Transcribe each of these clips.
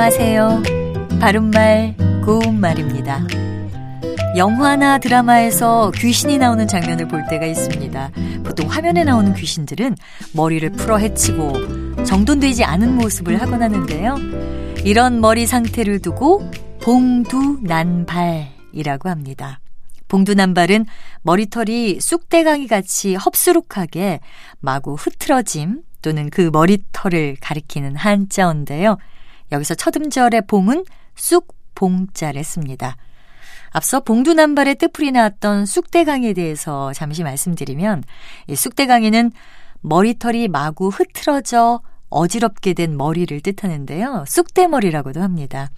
안녕하세요. 바른말, 고운말입니다. 영화나 드라마에서 귀신이 나오는 장면을 볼 때가 있습니다. 보통 화면에 나오는 귀신들은 머리를 풀어 헤치고 정돈되지 않은 모습을 하곤 하는데요. 이런 머리 상태를 두고 봉두난발이라고 합니다. 봉두난발은 머리털이 쑥대강이 같이 헙수룩하게 마구 흐트러짐 또는 그 머리털을 가리키는 한자어인데요. 여기서 첫 음절의 봉은 쑥봉자를 씁니다. 앞서 봉두남발의 뜻풀이 나왔던 쑥대강에 대해서 잠시 말씀드리면 이 쑥대강이는 머리털이 마구 흐트러져 어지럽게 된 머리를 뜻하는데요. 쑥대머리라고도 합니다.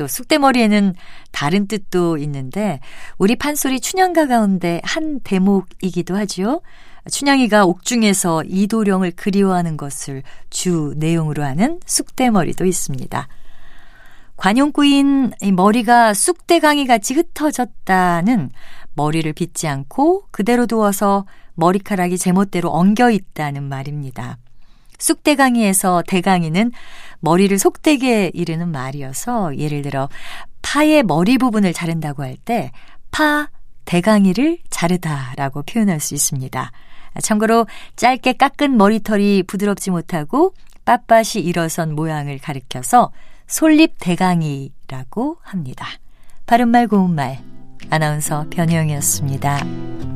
또 쑥대머리에는 다른 뜻도 있는데 우리 판소리 춘향가 가운데 한 대목이기도 하죠. 춘향이가 옥중에서 이도령을 그리워하는 것을 주 내용으로 하는 쑥대머리도 있습니다. 관용구인 머리가 쑥대강이 같이 흩어졌다는 머리를 빗지 않고 그대로 두어서 머리카락이 제멋대로 엉겨 있다는 말입니다. 쑥대강이에서 대강이는 머리를 속되게 이르는 말이어서 예를 들어 파의 머리 부분을 자른다고 할 때 파 대강이를 자르다라고 표현할 수 있습니다. 참고로 짧게 깎은 머리털이 부드럽지 못하고 빳빳이 일어선 모양을 가리켜서 솔잎대강이라고 합니다. 바른말 고운말 아나운서 변희영이었습니다.